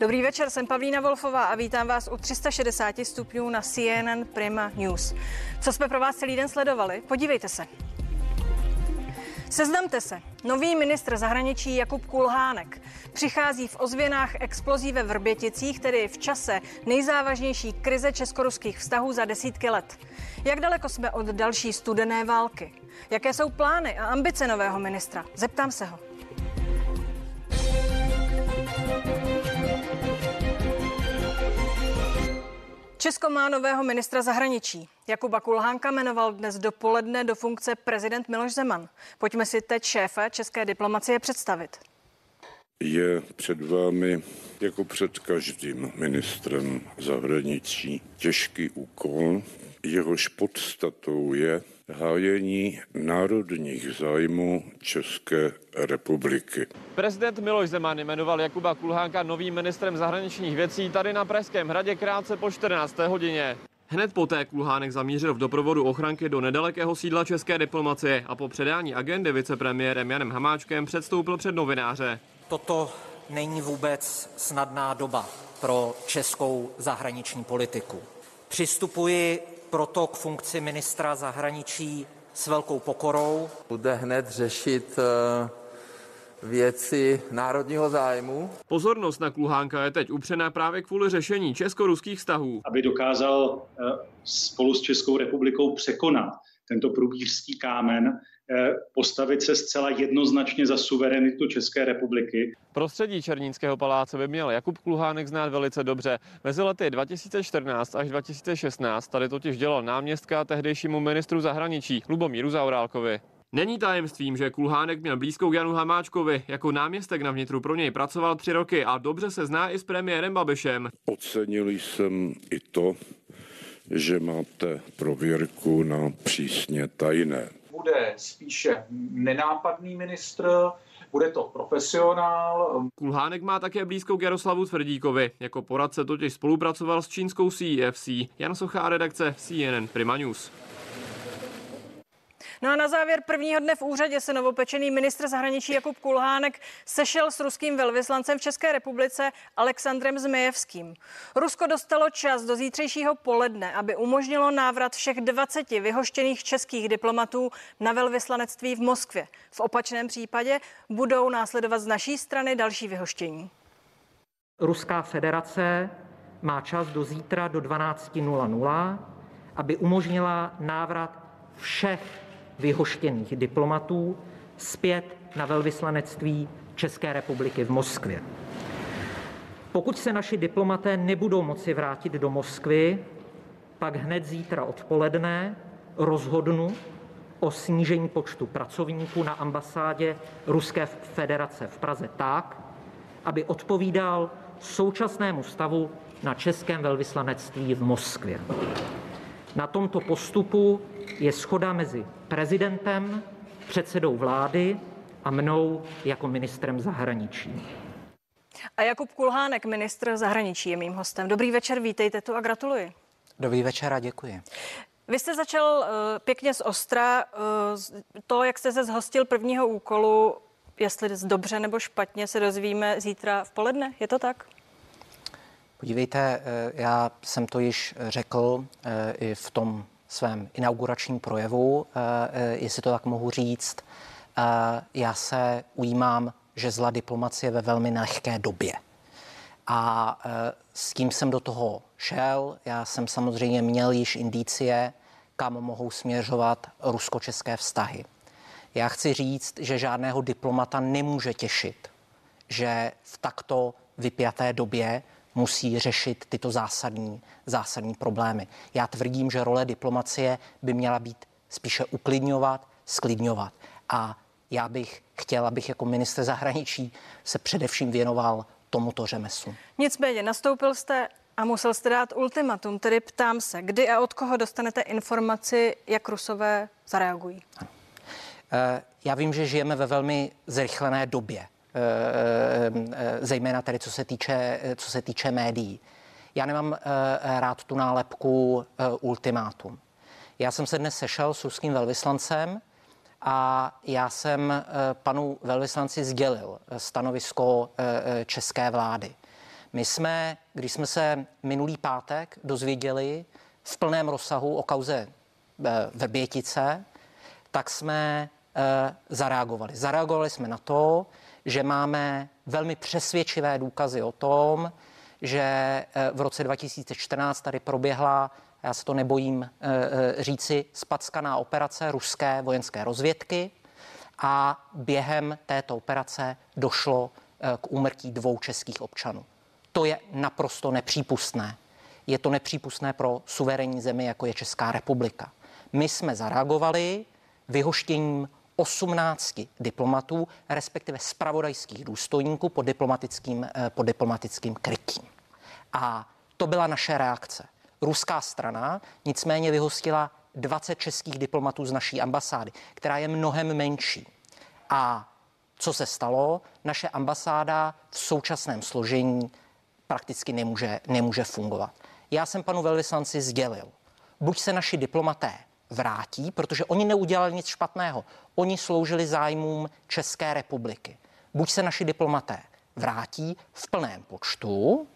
Dobrý večer, jsem Pavlína Wolfová a vítám vás u 360 stupňů na CNN Prima News. Co jsme pro vás celý den sledovali? Podívejte se. Seznamte se. Nový ministr zahraničí Jakub Kulhánek přichází v ozvěnách explozí ve Vrběticích, tedy v čase nejzávažnější krize českoruských vztahů za desítky let. Jak daleko jsme od další studené války? Jaké jsou plány a ambice nového ministra? Zeptám se ho. Česko má nového ministra zahraničí. Jakuba Kulhánka jmenoval dnes dopoledne do funkce prezident Miloš Zeman. Pojďme si teď šéfa české diplomacie představit. Je před vámi, jako před každým ministrem zahraničí, těžký úkol. Jehož podstatou je hájení národních zájmů České republiky. Prezident Miloš Zeman jmenoval Jakuba Kulhánka novým ministrem zahraničních věcí tady na Pražském hradě krátce po 14. hodině. Hned poté Kulhánek zamířil v doprovodu ochranky do nedalekého sídla české diplomacie a po předání agendy vicepremiérem Janem Hamáčkem předstoupil před novináře. Toto není vůbec snadná doba pro českou zahraniční politiku. Přistupuji proto k funkci ministra zahraničí s velkou pokorou. Bude hned řešit eh, věci národního zájmu. Pozornost na Kluhánka je teď upřená právě kvůli řešení česko-ruských vztahů. Aby dokázal eh, spolu s Českou republikou překonat tento průbířský kámen, postavit se zcela jednoznačně za suverenitu České republiky. Prostředí Černínského paláce by měl Jakub Kluhánek znát velice dobře. Mezi lety 2014 až 2016 tady totiž dělal náměstka tehdejšímu ministru zahraničí Lubomíru Zaurálkovi. Není tajemstvím, že Kulhánek měl blízkou k Janu Hamáčkovi. Jako náměstek na vnitru pro něj pracoval tři roky a dobře se zná i s premiérem Babišem. Ocenil jsem i to, že máte prověrku na přísně tajné. Bude spíše nenápadný ministr, bude to profesionál. Kulhánek má také blízkou k Jaroslavu Tvrdíkovi. Jako poradce totiž spolupracoval s čínskou CEFC. Jan Sochá, redakce CNN Prima News. No a na závěr prvního dne v úřadě se novopečený ministr zahraničí Jakub Kulhánek sešel s ruským velvyslancem v České republice Alexandrem Zmejevským. Rusko dostalo čas do zítřejšího poledne, aby umožnilo návrat všech 20 vyhoštěných českých diplomatů na velvyslanectví v Moskvě. V opačném případě budou následovat z naší strany další vyhoštění. Ruská federace má čas do zítra do 12.00, aby umožnila návrat všech vyhoštěných diplomatů zpět na velvyslanectví České republiky v Moskvě. Pokud se naši diplomaté nebudou moci vrátit do Moskvy, pak hned zítra odpoledne rozhodnu o snížení počtu pracovníků na ambasádě Ruské federace v Praze tak, aby odpovídal současnému stavu na českém velvyslanectví v Moskvě. Na tomto postupu je schoda mezi prezidentem, předsedou vlády a mnou jako ministrem zahraničí. A Jakub Kulhánek, ministr zahraničí, je mým hostem. Dobrý večer, vítejte tu a gratuluji. Dobrý večer a děkuji. Vy jste začal uh, pěkně z Ostra. Uh, to, jak jste se zhostil prvního úkolu, jestli dobře nebo špatně, se dozvíme zítra v poledne. Je to tak? Podívejte, já jsem to již řekl i v tom svém inauguračním projevu, eh, eh, jestli to tak mohu říct. Eh, já se ujímám žezla diplomacie ve velmi nelehké době. A s tím jsem do toho šel. Já jsem samozřejmě měl již indicie, kam mohou směřovat rusko-české vztahy. Já chci říct, že žádného diplomata nemůže těšit, že v takto vypjaté době musí řešit tyto zásadní, zásadní problémy. Já tvrdím, že role diplomacie by měla být spíše uklidňovat, sklidňovat. A já bych chtěl, abych jako minister zahraničí se především věnoval tomuto řemeslu. Nicméně nastoupil jste a musel jste dát ultimatum, tedy ptám se, kdy a od koho dostanete informaci, jak Rusové zareagují? Eh, já vím, že žijeme ve velmi zrychlené době. Eh, eh, zejména tedy co se týče, co se týče médií. Já nemám eh, rád tu nálepku ultimátum. Já jsem se dnes sešel s ruským velvyslancem a já jsem panu velvyslanci sdělil stanovisko české vlády. My jsme, když jsme se minulý pátek dozvěděli v plném rozsahu o kauze Vrbětice, tak jsme zareagovali. Zareagovali jsme na to, že máme velmi přesvědčivé důkazy o tom, že eh, v roce 2014 tady proběhla, já se to nebojím říci, spackaná operace ruské vojenské rozvědky a během této operace došlo k úmrtí dvou českých občanů. To je naprosto nepřípustné. Je to nepřípustné pro suverénní zemi, jako je Česká republika. My jsme zareagovali vyhoštěním 18 diplomatů, respektive spravodajských důstojníků pod diplomatickým, eh, pod diplomatickým krytím. A to byla naše reakce. Ruská strana nicméně vyhostila 20 českých diplomatů z naší ambasády, která je mnohem menší. A co se stalo? Naše ambasáda v současném složení prakticky nemůže, nemůže fungovat. Já jsem panu velvyslanci sdělil, buď se naši diplomaté vrátí, protože oni neudělali nic špatného. Oni sloužili zájmům České republiky. Buď se naši diplomaté vrátí v plném počtu,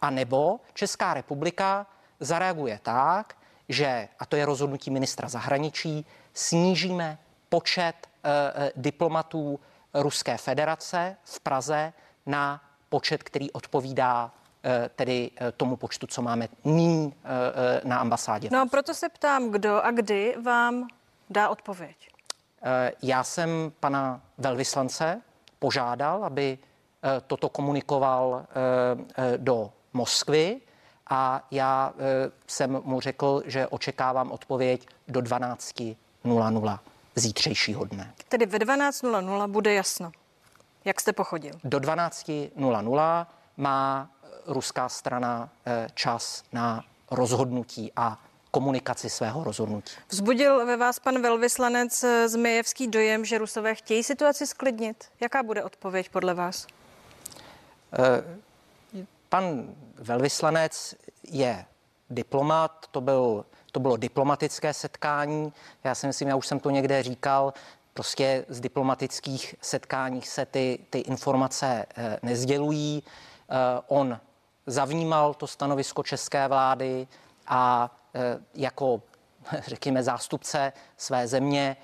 anebo Česká republika zareaguje tak, že, a to je rozhodnutí ministra zahraničí, snížíme počet e, diplomatů Ruské federace v Praze na počet, který odpovídá eh, tedy eh, tomu počtu, co máme nyní na ambasádě. No a proto se ptám, kdo a kdy vám dá odpověď. Já jsem pana velvyslance požádal, aby toto komunikoval do Moskvy a já jsem mu řekl, že očekávám odpověď do 12.00 zítřejšího dne. Tedy ve 12.00 bude jasno. Jak jste pochodil? Do 12.00 má ruská strana eh, čas na rozhodnutí a komunikaci svého rozhodnutí. Vzbudil ve vás pan velvyslanec eh, Zmejevský dojem, že Rusové chtějí situaci sklidnit? Jaká bude odpověď podle vás? Eh, pan velvyslanec je diplomat, to byl to bylo diplomatické setkání. Já si myslím, já už jsem to někde říkal, prostě z diplomatických setkání se ty, ty informace nezdělují. On zavnímal to stanovisko české vlády a eh, jako, řekněme, zástupce své země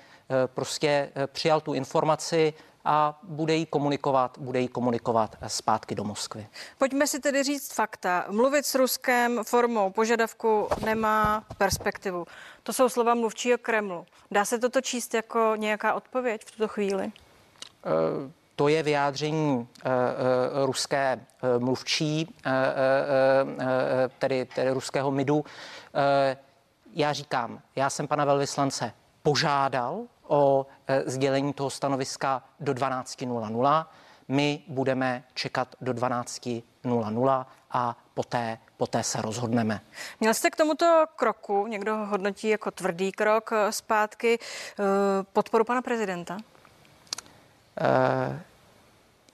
prostě přijal tu informaci a bude jí komunikovat, bude jí komunikovat zpátky do Moskvy. Pojďme si tedy říct fakta. Mluvit s Ruskem formou požadavku nemá perspektivu. To jsou slova mluvčího Kremlu. Dá se toto číst jako nějaká odpověď v tuto chvíli? Uh, to je vyjádření uh, uh, ruské uh, mluvčí, tedy, tedy ruského MIDu. Já říkám, já jsem pana velvyslance požádal o sdělení toho stanoviska do 12.00. My budeme čekat do 12.00 a poté, poté se rozhodneme. Měl jste k tomuto kroku, někdo ho hodnotí jako tvrdý krok zpátky, podporu pana prezidenta?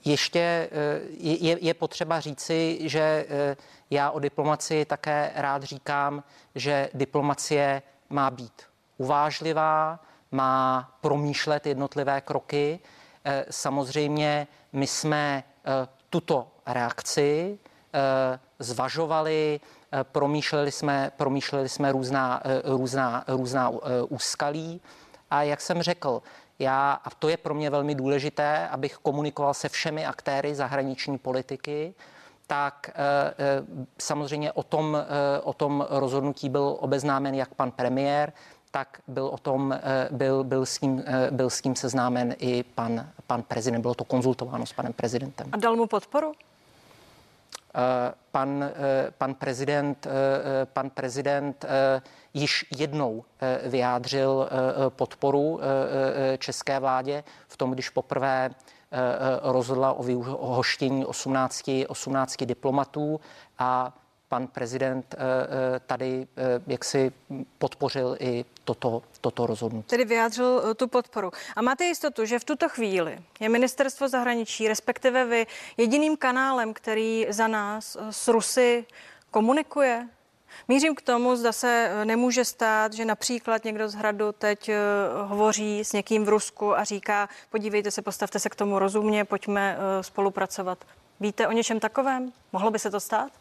Ještě je, je potřeba říci, že já o diplomaci také rád říkám, že diplomacie má být uvážlivá, má promýšlet jednotlivé kroky. Eh, samozřejmě my jsme eh, tuto reakci eh, zvažovali, promýšleli jsme, promýšleli jsme různá, různá, různá úskalí. A jak jsem řekl, já, a to je pro mě velmi důležité, abych komunikoval se všemi aktéry zahraniční politiky, tak samozřejmě o tom, o tom rozhodnutí byl obeznámen jak pan premiér, tak byl o tom, eh, byl, byl, s tím, eh, byl s tím seznámen i pan, pan prezident. Bylo to konzultováno s panem prezidentem. A dal mu podporu? Eh, pan, pan prezident, pan prezident již jednou vyjádřil podporu české vládě v tom, když poprvé rozhodla o vyhoštění 18, 18 diplomatů a pan prezident eh, eh, tady eh, jaksi podpořil i toto, toto rozhodnutí. Tedy vyjádřil tu podporu. A máte jistotu, že v tuto chvíli je ministerstvo zahraničí, respektive vy, jediným kanálem, který za nás s Rusy komunikuje? Mířím k tomu, zda se nemůže stát, že například někdo z hradu teď hovoří s někým v Rusku a říká, podívejte se, postavte se k tomu rozumně, pojďme spolupracovat. Víte o něčem takovém? Mohlo by se to stát?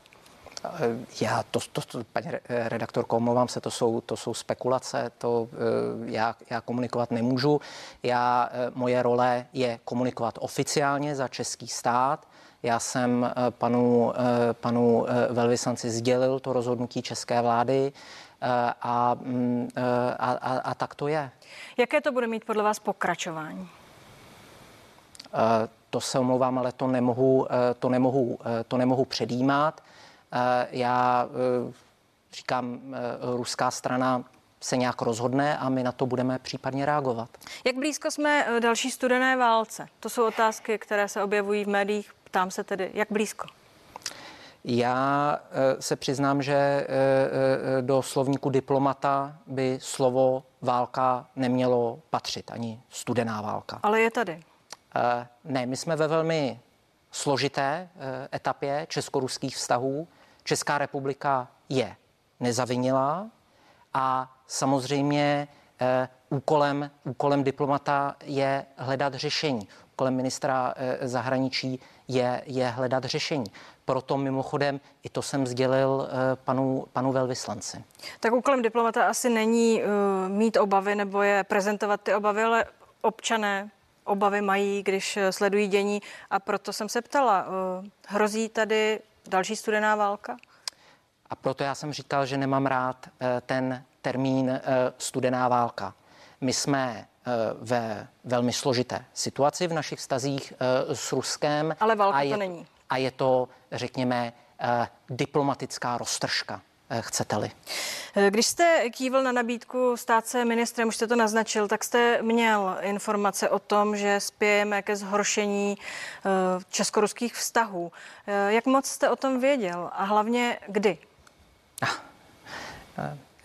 Eh, já, to, to, to paní redaktorko, omlouvám se, to jsou, to jsou spekulace, to já, já komunikovat nemůžu. Já, moje role je komunikovat oficiálně za český stát. Já jsem panu, panu velvyslanci sdělil to rozhodnutí české vlády a, mm, a, a, a tak to je. Jaké to bude mít podle vás pokračování? Eh, to se omlouvám, ale to nemohu, eh, to nemohu, eh, to nemohu předjímat. Já říkám, ruská strana se nějak rozhodne a my na to budeme případně reagovat. Jak blízko jsme další studené válce? To jsou otázky, které se objevují v médiích. Ptám se tedy, jak blízko? Já se přiznám, že do slovníku diplomata by slovo válka nemělo patřit, ani studená válka. Ale je tady. Eh, ne, my jsme ve velmi složité eh, etapě česko-ruských vztahů. Česká republika je nezavinilá a samozřejmě eh, úkolem, úkolem diplomata je hledat řešení. Úkolem ministra zahraničí je, je hledat řešení. Proto mimochodem i to jsem sdělil panu, panu velvyslanci. Tak úkolem diplomata asi není uh, mít obavy nebo je prezentovat ty obavy, ale občané obavy mají, když eh, sledují dění a proto jsem se ptala, eh, hrozí tady další studená válka? A proto já jsem říkal, že nemám rád eh, ten termín studená válka. My jsme ve velmi složité situaci v našich vztazích s Ruskem. Ale válka a je, to není. A je to, řekněme, diplomatická roztržka. Eh, chcete-li. Eh, když jste kývil na nabídku stát se ministrem, už jste to naznačil, tak jste měl informace o tom, že spějeme ke zhoršení eh, česko-ruských vztahů. Jak moc jste o tom věděl a hlavně kdy?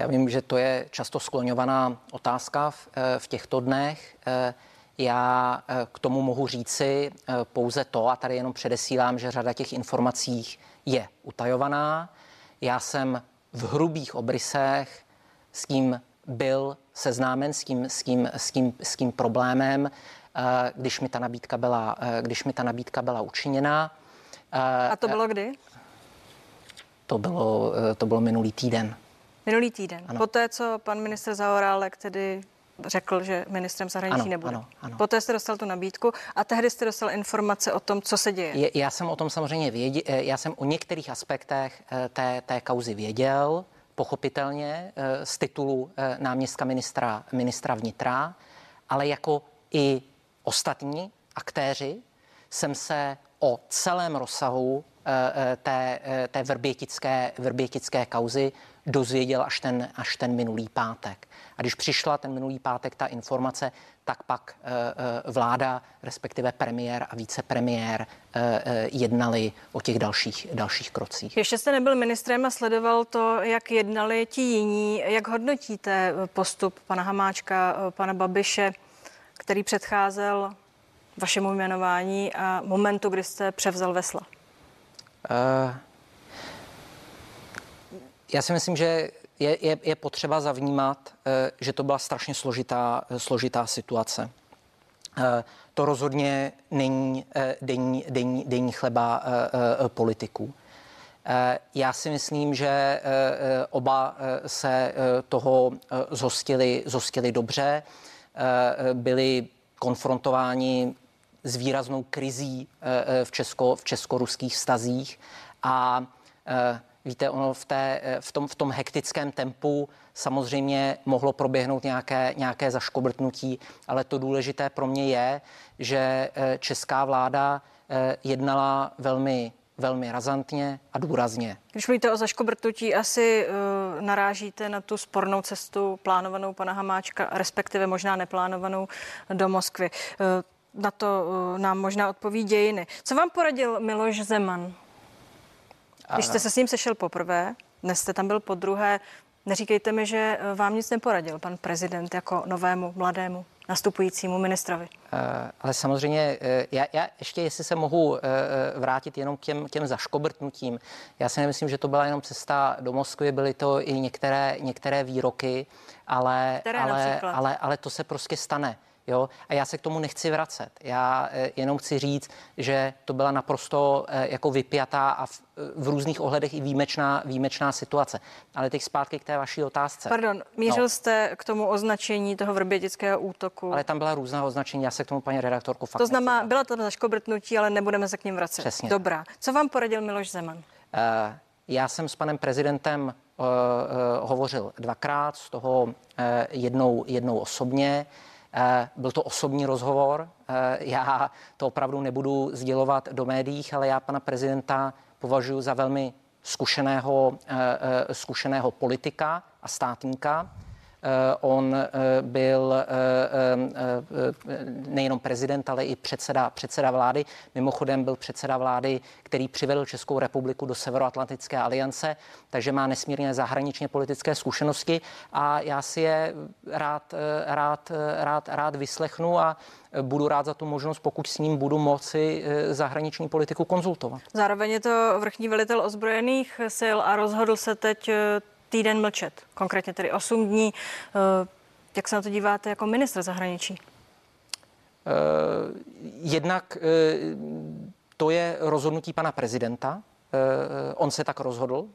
Já vím, že to je často skloňovaná otázka v, v těchto dnech. Já k tomu mohu říci pouze to, a tady jenom předesílám, že řada těch informací je utajovaná. Já jsem v hrubých obrysech, s kým byl seznámen, s tím, s tím, s tím, s tím problémem, eh, když mi ta nabídka byla, eh, když mi ta nabídka byla učiněna. Eh, A to bylo kdy? To bylo, to bylo minulý týden. Minulý týden. Ano. Poté, co pan minister Zaorálek tedy řekl, že ministrem zahraničí ano, nebude. Ano, ano. Poté jste dostal tu nabídku a tehdy jste dostal informace o tom, co se děje. Je, já jsem o tom samozřejmě věděl, eh, já jsem o některých aspektech eh, té, té kauzy věděl, pochopitelně eh, z titulu náměstka ministra, ministra vnitra, ale jako i ostatní aktéři jsem se o celém rozsahu té, té vrbětické, vrbětické kauzy dozvěděl až ten, až ten minulý pátek. A když přišla ten minulý pátek ta informace, tak pak eh, eh, vláda, respektive premiér a vicepremiér eh, jednali o těch dalších, dalších krocích. Ještě jste nebyl ministrem a sledoval to, jak jednali ti jiní. Jak hodnotíte postup pana Hamáčka, pana Babiše, který předcházel vašemu jmenování a momentu, kdy jste převzal vesla? Uh, já si myslím, že je, je, je potřeba zavnímat, eh, že to byla strašně složitá, eh, složitá situace. Eh, to rozhodně není denní, denní, denní chleba politiků. Já si myslím, že oba se toho zhostili, zhostili dobře, byli konfrontováni s výraznou krizí v, česko, v česko-ruských vztazích a Víte, ono v, té, v, tom, v tom hektickém tempu samozřejmě mohlo proběhnout nějaké, nějaké zaškobrtnutí, ale to důležité pro mě je, že eh, česká vláda eh, jednala velmi velmi razantně a důrazně. Když mluvíte o zaškobrtnutí, asi uh, narážíte na tu spornou cestu plánovanou pana Hamáčka, respektive možná neplánovanou do Moskvy. Uh, na to uh, nám možná odpoví dějiny. Co vám poradil Miloš Zeman? Když jste se s ním sešel poprvé, dnes jste tam byl po druhé, neříkejte mi, že eh, vám nic neporadil pan prezident jako novému, mladému, nastupujícímu ministrovi. Uh, ale samozřejmě, uh, já, já ještě, jestli se mohu vrátit jenom k těm, těm zaškobrtnutím, já si nemyslím, že to byla jenom cesta do Moskvy, byly to i některé, některé výroky, ale, ale, ale, ale to se prostě stane. Jo? A já se k tomu nechci vracet. Já eh, jenom chci říct, že to byla naprosto eh, jako vypjatá a v, v různých ohledech i výjimečná, výjimečná situace. Ale teď zpátky k té vaší otázce. Pardon, mířil no. jste k tomu označení toho vrbětického útoku. Ale tam byla různá označení, já se k tomu paní redaktorku fakt To znamená, byla to zaškobrtnutí, ale nebudeme se k ním vracet. Přesně. Dobrá. Co vám poradil Miloš Zeman? Uh, já jsem s panem prezidentem uh, uh, hovořil dvakrát, z toho uh, jednou, jednou osobně. Eh, byl to osobní rozhovor. Eh, já to opravdu nebudu sdělovat do médiích, ale já pana prezidenta považuji za velmi zkušeného, eh, zkušeného politika a státníka. Eh, on eh, byl eh, nejenom prezident, ale i předseda, předseda vlády. Mimochodem byl předseda vlády, který přivedl Českou republiku do Severoatlantické aliance, takže má nesmírně zahraničně politické zkušenosti a já si je rád, rád, rád, rád vyslechnu a budu rád za tu možnost, pokud s ním budu moci zahraniční politiku konzultovat. Zároveň je to vrchní velitel ozbrojených sil a rozhodl se teď týden mlčet, konkrétně tedy 8 dní. Eh, jak se na to díváte jako ministr zahraničí? Uh, jednak uh, to je rozhodnutí pana prezidenta. On se tak rozhodl.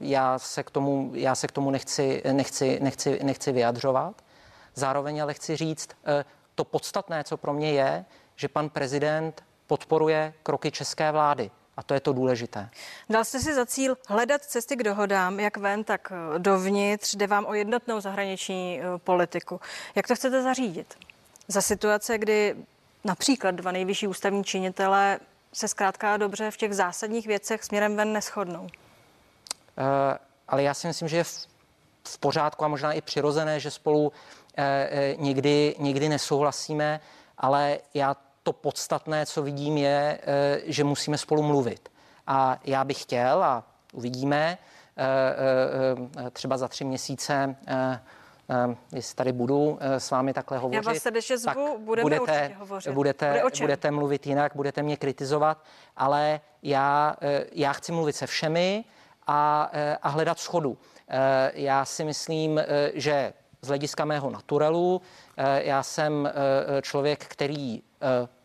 Já se k tomu, já se k tomu nechci, nechci, nechci, nechci vyjadřovat. Zároveň ale chci říct, to podstatné, co pro mě je, že pan prezident podporuje kroky české vlády. A to je to důležité. Dal jste si za cíl hledat cesty k dohodám, jak ven, tak eh, dovnitř. Jde vám o jednotnou zahraniční eh, politiku. Jak to chcete zařídit? Za situace, kdy například dva nejvyšší ústavní činitelé se zkrátka dobře v těch zásadních věcech směrem ven neschodnou. Uh, ale já si myslím, že je v, v pořádku a možná i přirozené, že spolu uh, někdy, někdy nesouhlasíme, ale já to podstatné, co vidím, je, eh, že musíme spolu mluvit. A já bych chtěl, a uvidíme, eh, eh, třeba za tři měsíce jestli tady budu s vámi takhle hovořit. Já vás srdečně zvu, budeme budete, určitě hovořit. Budete, Bude budete mluvit jinak, budete mě kritizovat, ale já, já chci mluvit se všemi a, a hledat schodu. Já si myslím, že z hlediska mého naturelu, já jsem člověk, který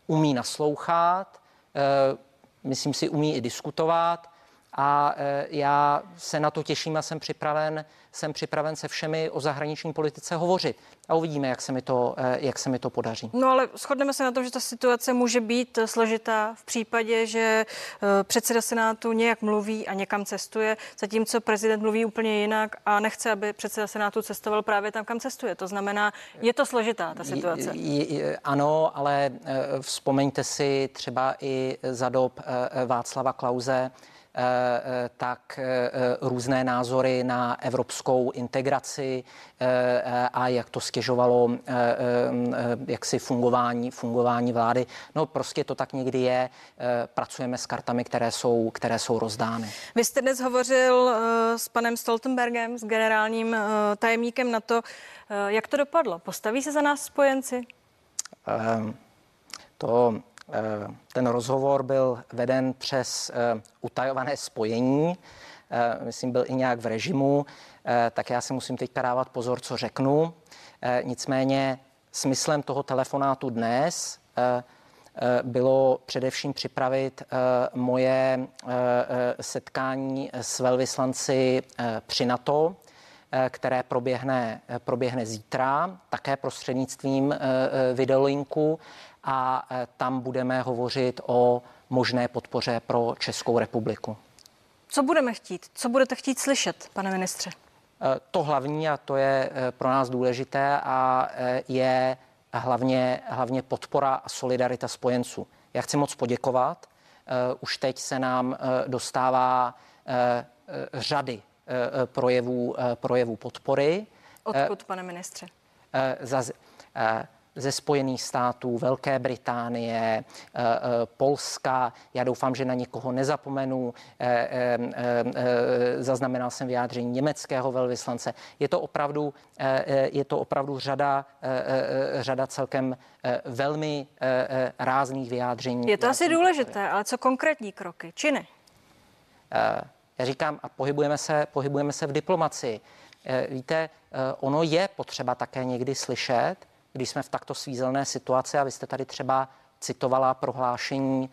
umí naslouchat, eh, myslím si, umí i diskutovat a eh, já se na to těším a jsem připraven, jsem připraven se všemi o zahraniční politice hovořit. A uvidíme, jak se mi to, eh, jak se mi to podaří. No ale shodneme se na tom, že ta situace může být složitá v případě, že předseda Senátu nějak mluví a někam cestuje, zatímco prezident mluví úplně jinak a nechce, aby předseda Senátu cestoval právě tam, kam cestuje. To znamená, je to složitá ta situace. Ano, ale vzpomeňte si třeba i za dob Václava Klauze, tak eh, různé názory na evropskou integraci a jak to stěžovalo jaksi fungování, fungování vlády. No prostě to tak někdy je. Pracujeme s kartami, které jsou, které jsou rozdány. Vy jste dnes hovořil s panem Stoltenbergem, s generálním tajemníkem na to, jak to dopadlo. Postaví se za nás spojenci? To Eh, ten rozhovor byl veden přes eh, utajované spojení, eh, myslím, byl i nějak v režimu, tak já si musím teď dávat pozor, co řeknu. Nicméně smyslem toho telefonátu dnes bylo především připravit moje setkání s velvyslanci při NATO, které proběhne, proběhne zítra, také prostřednictvím videolinku a e, tam budeme hovořit o možné podpoře pro Českou republiku. Co budeme chtít? Co budete chtít slyšet, pane ministře? E, to hlavní, a to je e, pro nás důležité, a je hlavně, hlavně podpora a solidarita spojenců. Já chci moc poděkovat. Už teď se nám dostává řady projevů, projevů podpory. Odkud, pane ministře? Za, ze Spojených států, Velké Británie, eh, eh, Polska. Já doufám, že na nikoho nezapomenu. Eh, zaznamenal jsem vyjádření německého velvyslance. Je to opravdu, je to opravdu řada, řada celkem velmi rázných vyjádření. Je to asi důležité, ale co konkrétní kroky, činy? Já říkám, a pohybujeme se, pohybujeme se v diplomaci. Víte, ono je potřeba také někdy slyšet, když jsme v takto svízelné situaci a vy jste tady třeba citovala prohlášení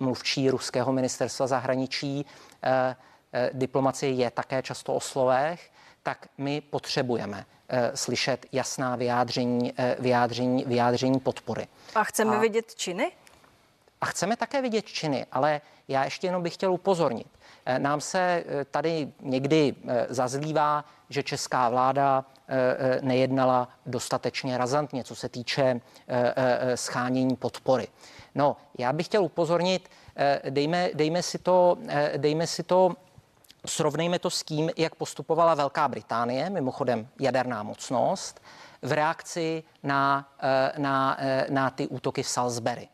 mluvčí ruského ministerstva zahraničí, diplomacie je také často o slovech, tak my potřebujeme slyšet jasná vyjádření, vyjádření, vyjádření podpory. A chceme a, vidět činy? A chceme také vidět činy, ale já ještě jenom bych chtěl upozornit. Eh, nám se eh, tady někdy eh, zazlívá, že česká vláda nejednala dostatečně razantně, co se týče schánění podpory. No, já bych chtěl upozornit, dejme, dejme, si to, dejme si to Srovnejme to s tím, jak postupovala Velká Británie, mimochodem jaderná mocnost, v reakci na, na, na ty útoky v Salisbury,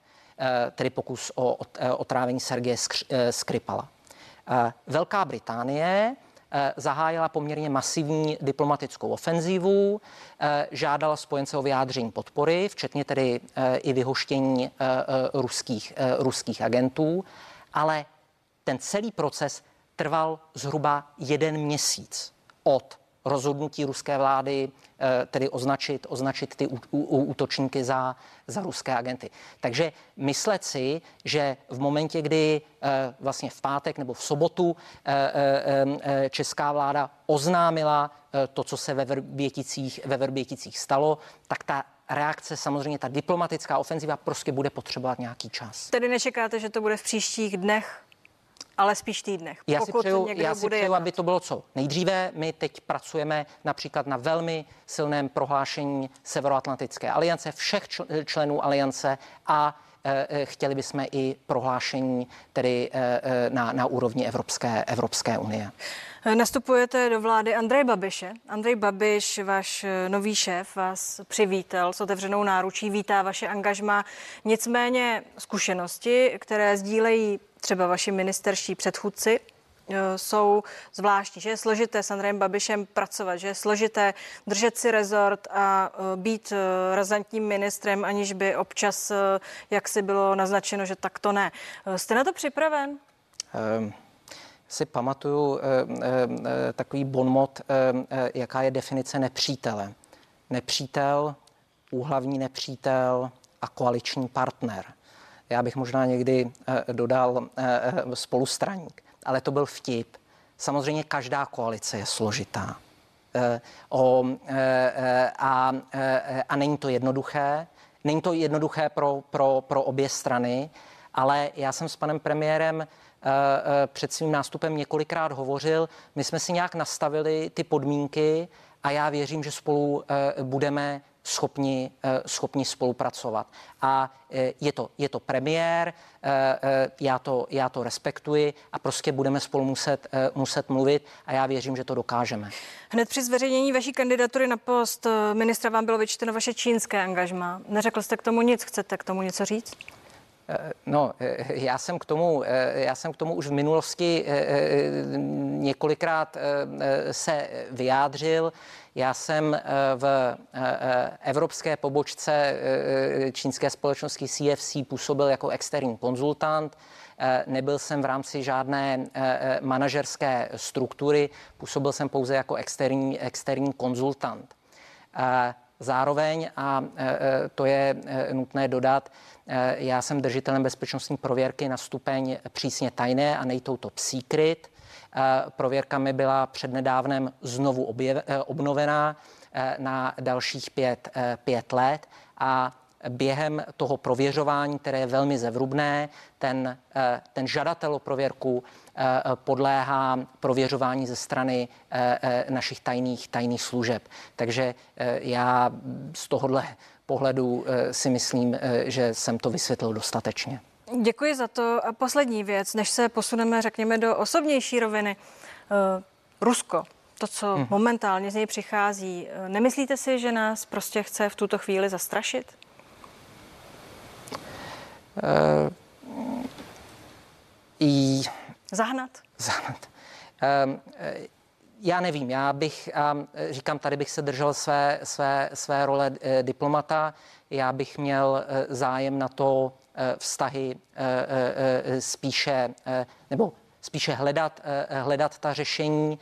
tedy pokus o otrávení Sergeje Skripala. Eh, Velká Británie eh, zahájila poměrně masivní diplomatickou ofenzívu, eh, žádala spojence o vyjádření podpory, včetně tedy i vyhoštění ruských, ruských agentů, ale ten celý proces trval zhruba jeden měsíc od rozhodnutí ruské vlády eh, tedy označit, označit ty útočníky za, za ruské agenty. Takže myslet si, že v momentě, kdy eh, vlastně v pátek nebo v sobotu eh, česká vláda oznámila to, co se ve Vrběticích, ve Vrběticích stalo, tak ta reakce, samozřejmě ta diplomatická ofenziva prostě bude potřebovat nějaký čas. Tedy nečekáte, že to bude v příštích dnech? Ale spíš týdnech. Já si přeju, já si přeju aby to bylo co nejdříve. My teď pracujeme například na velmi silném prohlášení Severoatlantické aliance, všech členů aliance a e, e, chtěli bychom i prohlášení tedy e, na, na úrovni Evropské, Evropské unie. Nastupujete do vlády Andrej Babiše. Andrej Babiš, váš nový šéf, vás přivítal s otevřenou náručí, vítá vaše angažma. Nicméně zkušenosti, které sdílejí třeba vaši ministerští předchůdci, e, jsou zvláštní, že je složité s Andrejem Babišem pracovat, že je složité držet si rezort a e, být e, razantním ministrem, aniž by občas, jak si bylo naznačeno, že tak to ne. Jste na to připraven? Um si pamatuju eh, eh, takový bonmot, eh, jaká je definice nepřítele. Nepřítel, úhlavní nepřítel a koaliční partner. Já bych možná někdy dodal spolustraník, ale to byl vtip. Samozřejmě každá koalice je složitá. O, a, a není to jednoduché. Není to jednoduché pro, pro, pro obě strany, ale já jsem s panem premiérem Eh, eh, před svým nástupem několikrát hovořil. My jsme si nějak nastavili ty podmínky a já věřím, že spolu eh, budeme schopni, schopni spolupracovat. A je to, je to premiér, já to, já to respektuji a prostě budeme spolu muset, muset mluvit a já věřím, že to dokážeme. Hned při zveřejnění vaší kandidatury na post ministra vám bylo vyčteno vaše čínské angažma. Neřekl jste k tomu nic, chcete k tomu něco říct? No, já jsem, k tomu, já jsem k tomu už v minulosti eh, eh, několikrát eh, se vyjádřil. Já jsem v evropské pobočce čínské společnosti CFC působil jako externí konzultant. Nebyl jsem v rámci žádné manažerské struktury, působil jsem pouze jako externí, externí konzultant. Zároveň, a to je nutné dodat, já jsem držitelem bezpečnostní prověrky na stupeň přísně tajné a nejtou top secret. Eh, prověrka mi byla přednedávnem znovu objev, obnovená na dalších pět, pět let a během toho prověřování, které je velmi zevrubné, ten, ten žadatel o prověrku podléhá prověřování ze strany našich tajných, tajných služeb. Takže já z tohohle pohledu eh, si myslím, eh, že jsem to vysvětlil dostatečně. Děkuji za to. A poslední věc, než se posuneme, řekněme, do osobnější roviny. Eh, Rusko, to, co hmm. momentálně z něj přichází, nemyslíte si, že nás prostě chce v tuto chvíli zastrašit? Uh. Zahnat? Zahnat. Uh, já nevím, já bych, říkám, tady bych se držel své, své, své role eh, diplomata, já bych měl eh, zájem na to eh, vztahy spíše, nebo spíše hledat, hledat ta řešení.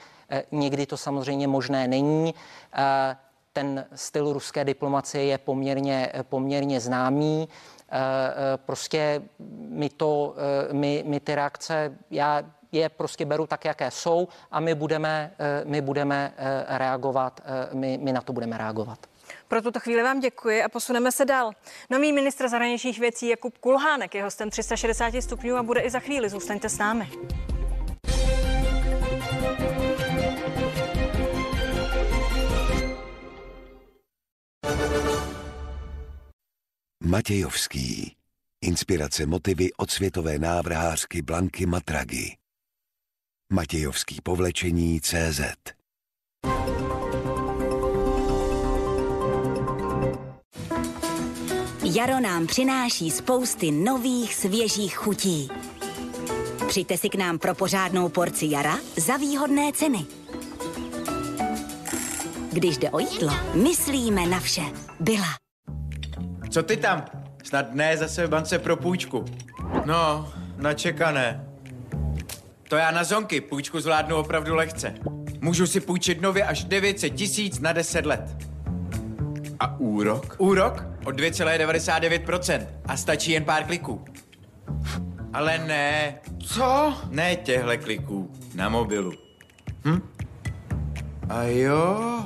Někdy to samozřejmě možné není ten styl ruské diplomacie je poměrně, poměrně známý. Prostě my, to, my, my ty reakce, já je prostě beru tak, jaké jsou a my budeme, my budeme reagovat, my, my na to budeme reagovat. Pro tuto chvíli vám děkuji a posuneme se dál. Nový ministr zahraničních věcí Jakub Kulhánek je hostem 360 stupňů a bude i za chvíli. Zůstaňte s námi. Matějovský. Inspirace motivy od světové návrhářky Blanky Matragy. Matějovský povlečení CZ. Jaro nám přináší spousty nových, svěžích chutí. Přijďte si k nám pro pořádnou porci jara za výhodné ceny. Když jde o jídlo, myslíme na vše. Byla. Co ty tam? Snad ne zase v bance pro půjčku. No, načekané. To já na zonky půjčku zvládnu opravdu lehce. Můžu si půjčit nově až 900 tisíc na 10 let. A úrok? Úrok o 2,99% a stačí jen pár kliků. Ale ne. Co? Ne těhle kliků. Na mobilu. Hm? A jo?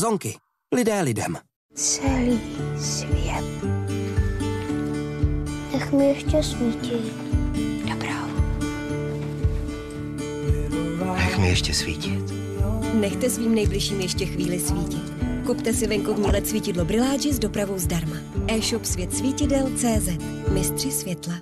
Zonky. Lidé lidem. Celý svět. Nech mi ještě svítit. Dobrou. Nech mi ještě svítit. Nechte svým nejbližším ještě chvíli svítit. Kupte si venkovní LED svítidlo Brilláči s dopravou zdarma. E-shop Svět svítidel CZ. Mistři světla.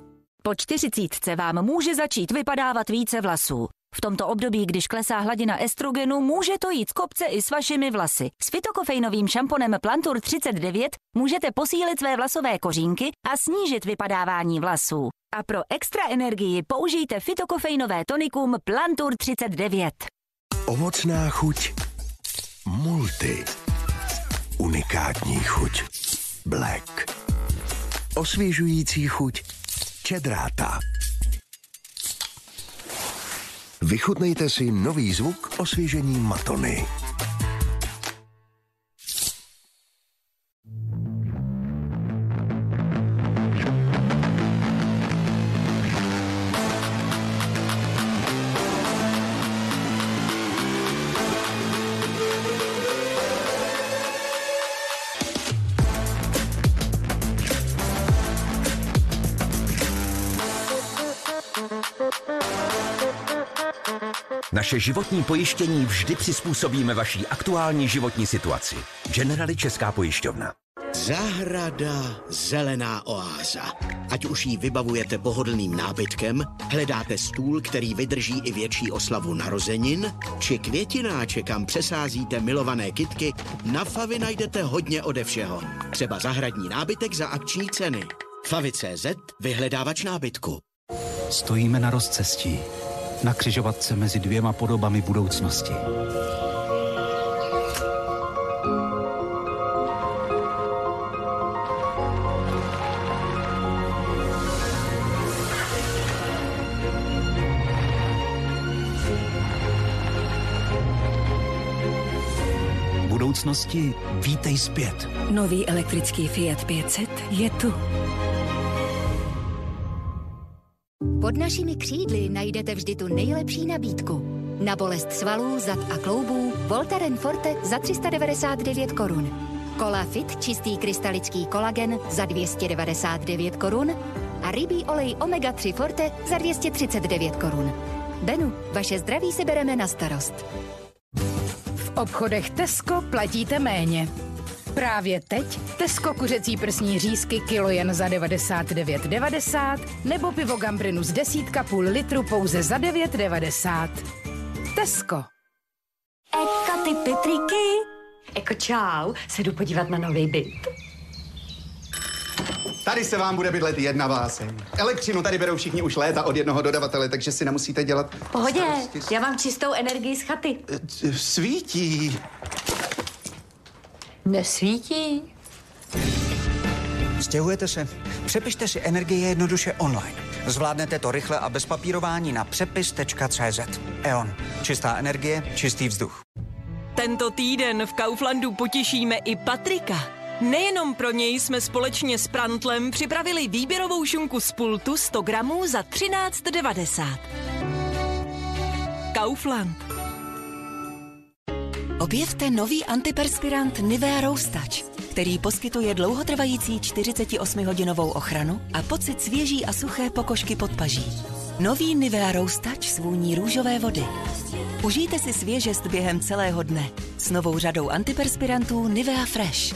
Po čtyřicítce vám může začít vypadávat více vlasů. V tomto období, když klesá hladina estrogenu, může to jít z kopce i s vašimi vlasy. S fitokofejnovým šamponem Plantur 39 můžete posílit své vlasové kořínky a snížit vypadávání vlasů. A pro extra energii použijte fitokofejnové tonikum Plantur 39. Ovocná chuť. Multi. Unikátní chuť. Black. Osvěžující chuť. Čedráta. Vychutnejte si nový zvuk osvěžení Matony. Naše životní pojištění vždy přizpůsobíme vaší aktuální životní situaci. Generali Česká pojišťovna. Zahrada, zelená oáza. Ať už ji vybavujete pohodlným nábytkem, hledáte stůl, který vydrží i větší oslavu narozenin, či květináče, kam přesázíte milované kitky, na Favi najdete hodně ode všeho. Třeba zahradní nábytek za akční ceny. Favi.cz vyhledávač nábytku. Stojíme na rozcestí na křižovatce mezi dvěma podobami budoucnosti. Budoucnosti vítej zpět. Nový elektrický Fiat 500 je tu. Pod našimi křídly najdete vždy tu nejlepší nabídku. Na bolest svalů, zad a kloubů Voltaren Forte za 399 korun. Cola Fit čistý krystalický kolagen za 299 korun a rybí olej Omega 3 Forte za 239 korun. Benu, vaše zdraví si bereme na starost. V obchodech Tesco platíte méně. Právě teď Tesco kuřecí prsní řízky kilo jen za 99,90 nebo pivo Gambrinus desítka půl litru pouze za 9,90. Tesco. Eko ty Petriky. Eko čau, se jdu podívat na nový byt. Tady se vám bude bydlet jedna váseň. Elektřinu tady berou všichni už léta od jednoho dodavatele, takže si nemusíte dělat... Pohodě, já mám čistou energii z chaty. Svítí. Nesvítí. Stěhujete se? Přepište si energie jednoduše online. Zvládnete to rychle a bez papírování na přepis.cz. E.ON. Čistá energie, čistý vzduch. Tento týden v Kauflandu potěšíme i Patrika. Nejenom pro něj jsme společně s Prantlem připravili výběrovou šunku z pultu 100 gramů za 13,90. Kaufland. Objevte nový antiperspirant Nivea Touch, který poskytuje dlouhotrvající 48-hodinovou ochranu a pocit svěží a suché pokožky pod paží. Nový Nivea Touch svůní růžové vody. Užijte si svěžest během celého dne s novou řadou antiperspirantů Nivea Fresh.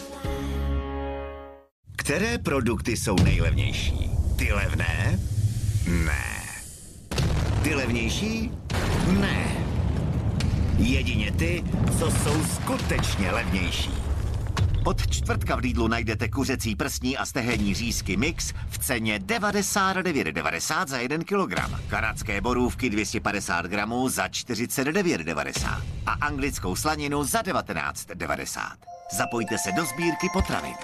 Které produkty jsou nejlevnější? Ty levné? Ne. Ty levnější? Ne. Jedině ty, co jsou skutečně levnější. Od čtvrtka v Lidlu najdete kuřecí prsní a stehenní řízky mix v ceně 99,90 za 1 kg. Kanadské borůvky 250 gramů za 49,90 a anglickou slaninu za 19,90. Zapojte se do sbírky potravin.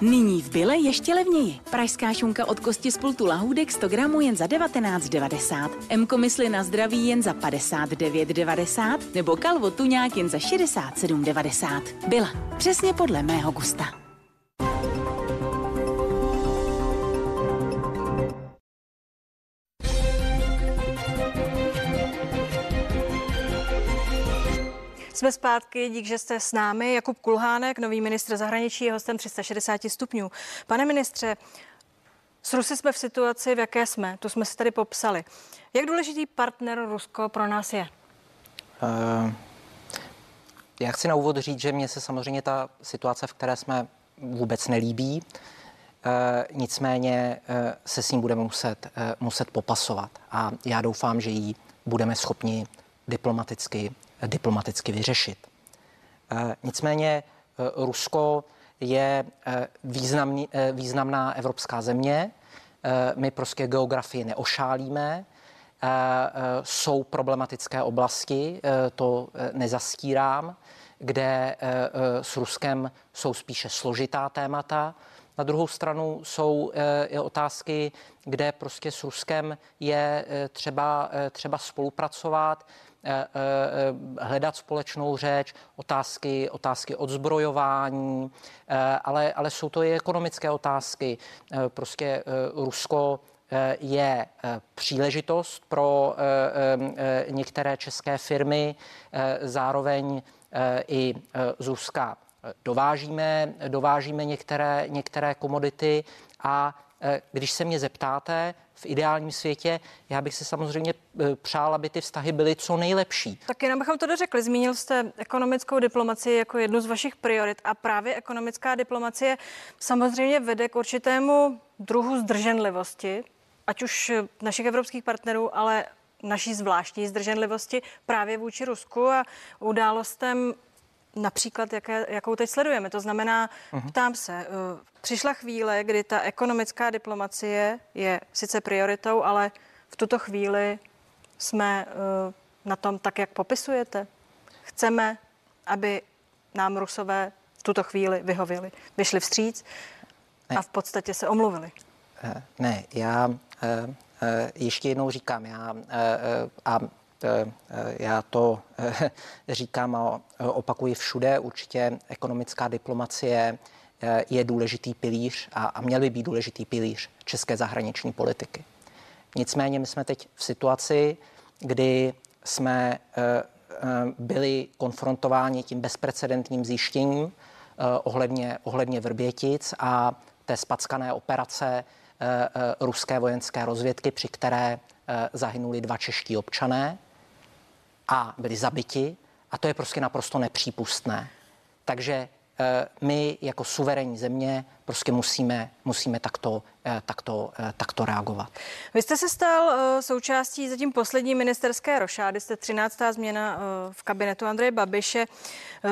Nyní v Bile ještě levněji. Pražská šunka od kosti z pultu lahůdek 100 gramů jen za 19,90. Mko mysli na zdraví jen za 59,90 nebo kalvo tuňák jen za 67,90. Byla. Přesně podle mého gusta. Jsme zpátky, dík, že jste s námi. Jakub Kulhánek, nový ministr zahraničí, je hostem 360 stupňů. Pane ministře, s Rusy jsme v situaci, v jaké jsme. Tu jsme si tady popsali. Jak důležitý partner Rusko pro nás je? Uh, já chci na úvod říct, že mně se samozřejmě ta situace, v které jsme vůbec nelíbí. Uh, nicméně uh, se s ním budeme muset, uh, muset popasovat. A já doufám, že ji budeme schopni diplomaticky diplomaticky vyřešit. Eh, nicméně eh, Rusko je eh, významný, významná evropská země. My prostě geografii neošálíme. Jsou problematické oblasti, to nezastírám, kde s Ruskem jsou spíše složitá témata. Na druhou stranu jsou i otázky, kde prostě s Ruskem je třeba, třeba spolupracovat, hledat společnou řeč, otázky, otázky odzbrojování, eh, ale, ale jsou to i ekonomické otázky. Prostě Rusko je příležitost pro některé české firmy, zároveň i z Ruska dovážíme, dovážíme některé, některé komodity a když se mě zeptáte, v ideálním světě, já bych si samozřejmě eh, přál, aby ty vztahy byly co nejlepší. Tak jenom bychom to dořekli. Zmínil jste ekonomickou diplomacii jako jednu z vašich priorit a právě ekonomická diplomacie samozřejmě vede k určitému druhu zdrženlivosti, ať už našich evropských partnerů, ale naší zvláštní zdrženlivosti právě vůči Rusku a událostem například, jaké, jakou teď sledujeme. To znamená, uh-huh. ptám se, eh, přišla chvíle, kdy ta ekonomická diplomacie je sice prioritou, ale v tuto chvíli jsme eh, na tom tak, jak popisujete. Chceme, aby nám Rusové v tuto chvíli vyhověli, vyšli vstříc ne. a v podstatě se omluvili. Eh, ne, já ještě jednou říkám, já a já to eh, říkám a opakuji všude. Určitě ekonomická diplomacie eh, je důležitý pilíř a, a měl by být důležitý pilíř české zahraniční politiky. Nicméně my jsme teď v situaci, kdy jsme byli konfrontováni tím bezprecedentním zjištěním ohledně, ohledně Vrbětic a té spackané operace ruské vojenské rozvědky, při které zahynuli dva čeští občané a byli zabiti a to je prostě naprosto nepřípustné. Takže eh, my jako suverénní země prostě musíme, musíme takto, eh, takto, eh, takto reagovat. Vy jste se stal součástí zatím poslední ministerské rošády, jste 13. změna v kabinetu Andreje Babiše.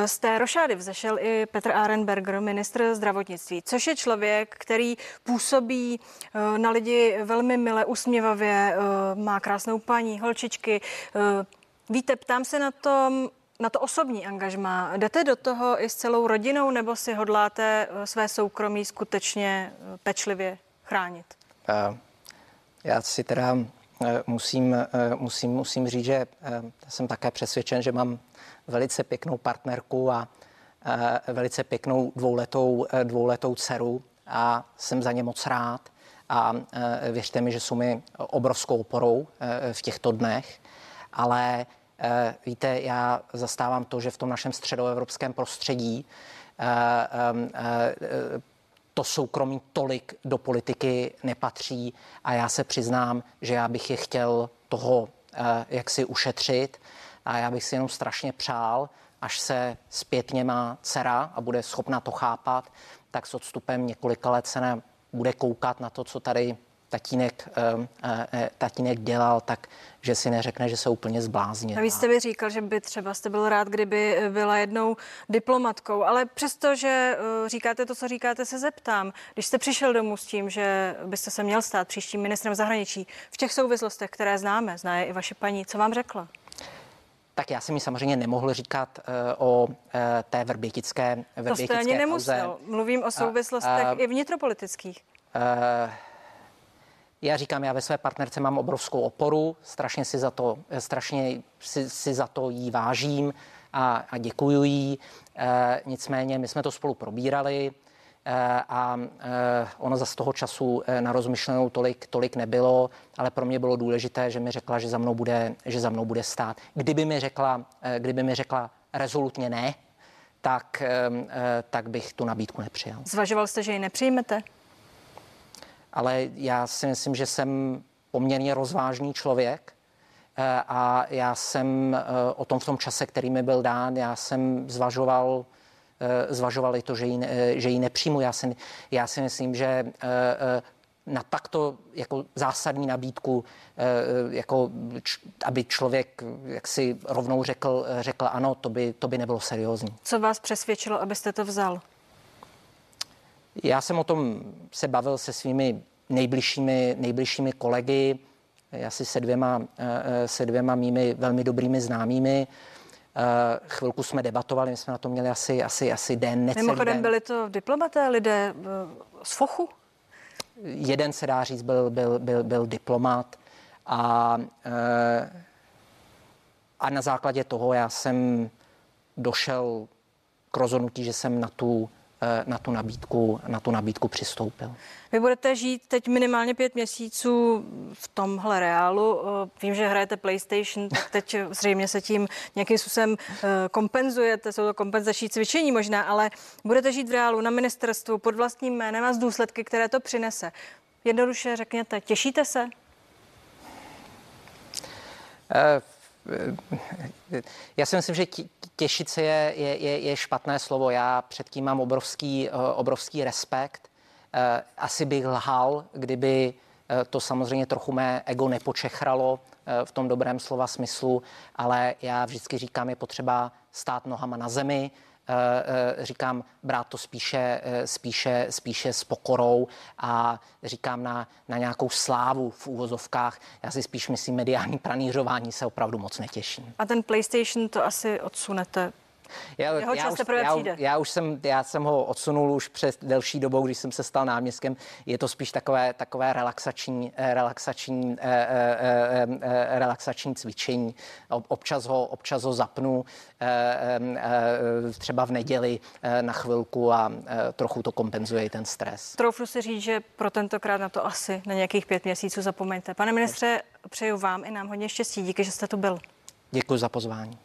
Z té rošády vzešel i Petr Arenberger, ministr zdravotnictví, což je člověk, který působí na lidi velmi mile, usměvavě, má krásnou paní, holčičky, Víte, ptám se na to, na to osobní angažmá. Jdete do toho i s celou rodinou, nebo si hodláte eh, své soukromí skutečně eh, pečlivě chránit? Já si teda musím, musím, musím říct, že jsem také přesvědčen, že mám velice pěknou partnerku a velice pěknou dvouletou, dvouletou dceru a jsem za ně moc rád a věřte mi, že jsou mi obrovskou oporou v těchto dnech, ale víte, já zastávám to, že v tom našem středoevropském prostředí to soukromí tolik do politiky nepatří a já se přiznám, že já bych je chtěl toho jak si ušetřit a já bych si jenom strašně přál, až se zpětně má dcera a bude schopna to chápat, tak s odstupem několika let se ne, bude koukat na to, co tady tatínek, uh, uh, tatínek dělal, tak že si neřekne, že se úplně zbláznil. Navíc jste mi říkal, že by třeba jste byl rád, kdyby byla jednou diplomatkou, ale přesto, že říkáte to, co říkáte, se zeptám. Když jste přišel domů s tím, že byste se měl stát příštím ministrem zahraničí, v těch souvislostech, které známe, zná je i vaše paní, co vám řekla? Tak já jsem mi samozřejmě nemohl říkat uh, o uh, té verbětické, verbětické To jste ani nemusel. Mluvím o souvislostech uh, uh, i vnitropolitických. Uh, já říkám, já ve své partnerce mám obrovskou oporu, strašně si za to, strašně si, si za to jí vážím a, a děkuju jí. E, nicméně my jsme to spolu probírali e, a e, ono za z toho času na rozmyšlenou tolik, tolik nebylo, ale pro mě bylo důležité, že mi řekla, že za mnou bude, že za mnou bude stát. Kdyby mi řekla, kdyby mi řekla rezolutně ne, tak, tak bych tu nabídku nepřijal. Zvažoval jste, že ji nepřijmete? Ale já si myslím, že jsem poměrně rozvážný člověk eh, a já jsem eh, o tom v tom čase, který mi byl dán, já jsem zvažoval, eh, zvažoval i to, že ji, že ji nepřijmu. Já si, já si myslím, že na takto jako zásadní nabídku, jako, aby člověk jak si rovnou řekl, řekl ano, to by, to by nebylo seriózní. Co vás přesvědčilo, abyste to vzal? Já jsem o tom se bavil se svými nejbližšími, nejbližšími kolegy, asi se dvěma, eh, se dvěma mými velmi dobrými známými. Eh, chvilku jsme debatovali, my jsme na to měli asi, asi, asi den, necelý Mimochodem den. byli to diplomaté, lidé eh, z Fochu? Jeden se dá říct, byl, byl, byl, byl diplomat a, a na základě toho já jsem došel k rozhodnutí, že jsem na tu Eh, na tu nabídku, na tu nabídku přistoupil. Vy budete žít teď minimálně pět měsíců v tomhle reálu. Eh, vím, že hrajete PlayStation, tak teď zřejmě se tím nějakým způsobem eh, kompenzujete, jsou to kompenzační cvičení možná, ale budete žít v reálu na ministerstvu pod vlastním jménem a z důsledky, které to přinese. Jednoduše řekněte, těšíte se? Uh já si myslím, že těšit se je, je, je, špatné slovo. Já předtím mám obrovský, eh, obrovský respekt. Eh, asi bych lhal, kdyby eh, to samozřejmě trochu mé ego nepočechralo v tom dobrém slova smyslu, ale já vždycky říkám, je potřeba stát nohama na zemi, Eh, eh, říkám, brát to spíše, eh, spíše, spíše s pokorou a říkám na, na nějakou slávu v úvozovkách. Já si spíš myslím, mediální pranířování se opravdu moc netěším. A ten PlayStation to asi odsunete já, Jeho já, už, já, já už jsem, já jsem ho odsunul už před delší dobou, když jsem se stal náměstkem. Je to spíš takové, takové relaxační, eh, relaxační, eh, eh, eh, relaxační cvičení. Občas ho, občas ho zapnu eh, eh, třeba v neděli eh, na chvilku a eh, trochu to kompenzuje i ten stres. Troufnu si říct, že pro tentokrát na to asi na nějakých pět měsíců zapomeňte. Pane ministře, přeju vám i nám hodně štěstí. Díky, že jste tu byl. Děkuji za pozvání.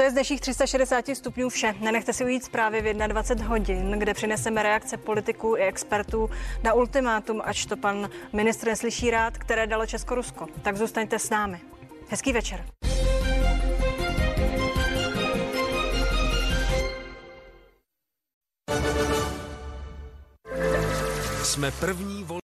To je z dnešních 360 stupňů vše. Nenechte si ujít zprávy v 21 hodin, kde přineseme reakce politiků i expertů na ultimátum, ač to pan ministr neslyší rád, které dalo Česko-Rusko. Tak zůstaňte s námi. Hezký večer. Jsme první vol-